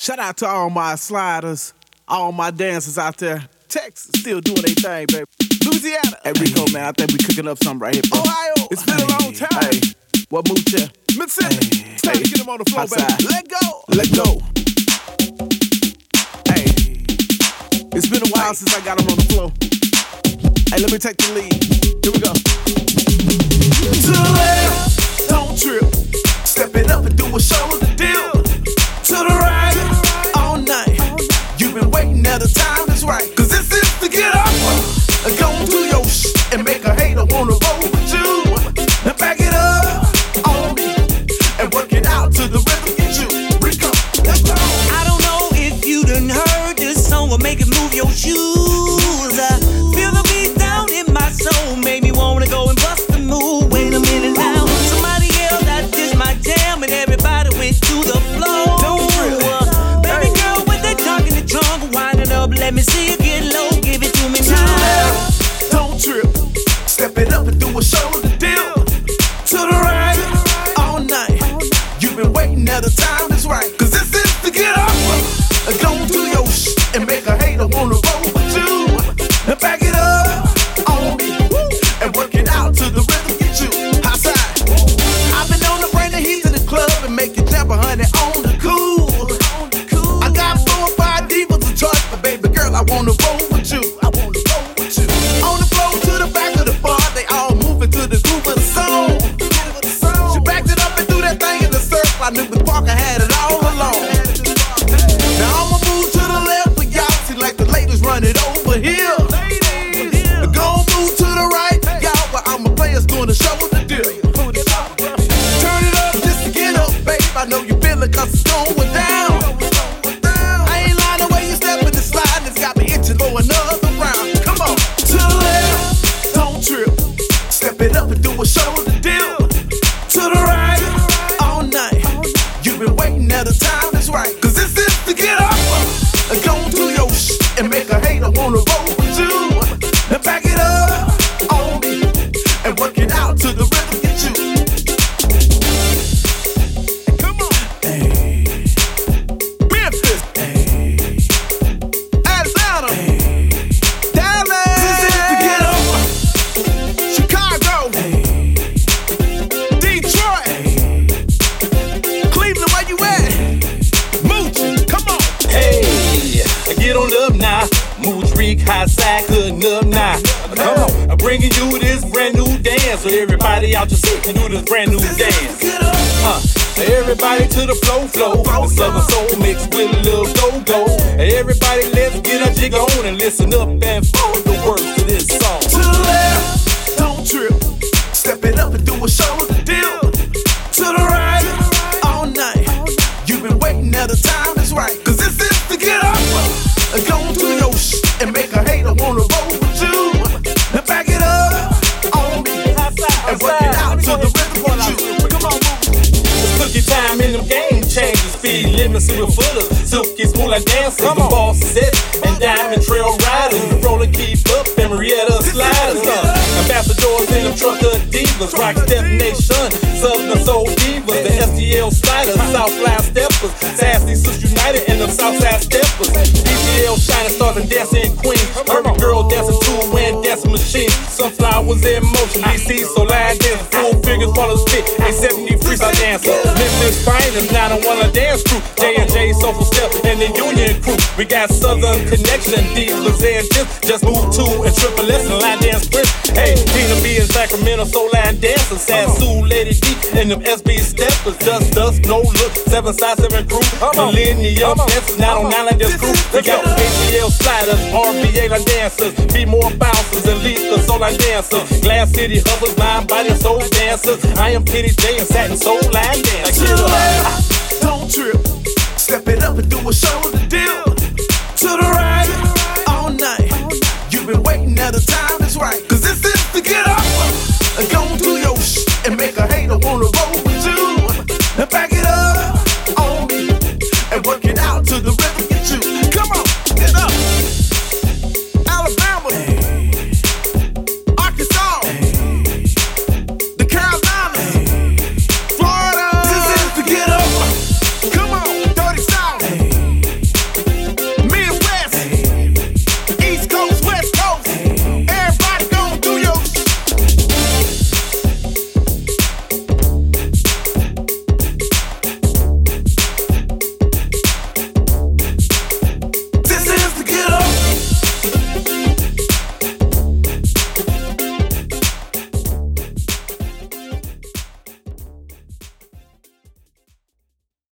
Shout out to all my sliders, all my dancers out there. Texas still doing their thing, baby. Louisiana. Hey, Rico, man, I think we cooking up something right here. Bro. Ohio. It's been a long time. Hey, what mood here? Mississippi. Hey, it's time hey, to get them on the floor, baby. Let go. Let go. Hey, it's been a while since I got them on the floor. Hey, let me take the lead. Here we go. To the left, don't trip. Step it up and do a shoulder the time is right. Cause this is to get up. Go do your sh and make a hater wanna roll with you. And back it up on me and work it out to the rhythm get you. Rico, let's go. I don't know if you done heard this song will make it move your shoes. At the time is right. To the left, don't trip. Step it up and do a show of the deal. To the right, all night. You've been waiting at the time is right. 'Cause this is the get up. Uh, go another round Come on me and work it out to the rhythm up. Mooch Reek, Hisyde, cutting up now. Come on, I'm bringing you this brand new dance. So everybody out your seat can do this brand new dance. Get up. Uh, everybody to the flow, flow. The southern soul mixed with a little go go. Everybody, let's get a jig on and listen up and follow in them game changers. Speed limits the footers. Silky smooth like dancers. The boss set and diamond trail riders. The roller keep up and Marietta sliders. Uh, ambassadors in them trucker divas. Rock Step Nation. Southern Soul Divas. The STL sliders. Southline steppers. Sassy Sis United and them Southside steppers. DTL shining stars and dancing queens. Urban girl dancing to a wind dancing machine. Sunflowers in motion. DC so line dance. Full figures follow stick. A 70 freestyle dancer. Memphis finest, now I wanna dance crew. J and J Soulful Step and the Union crew. We got Southern Connection, divas and tips. Just move two and triple S and line dance prince. Hey, Tina B in Sacramento, soul line dancers. Sassou, Lady D, and them SB steppers. Just dust, no look. Seven side, seven crew. Millennium dancers, now on nine this crew. We got ATL sliders, RBA line dancers. Be more bouncers, at least the soul line dancers. Glass City hustlers, mind, body, and soul dancers. I am Kitty J and satin soul line To dancers.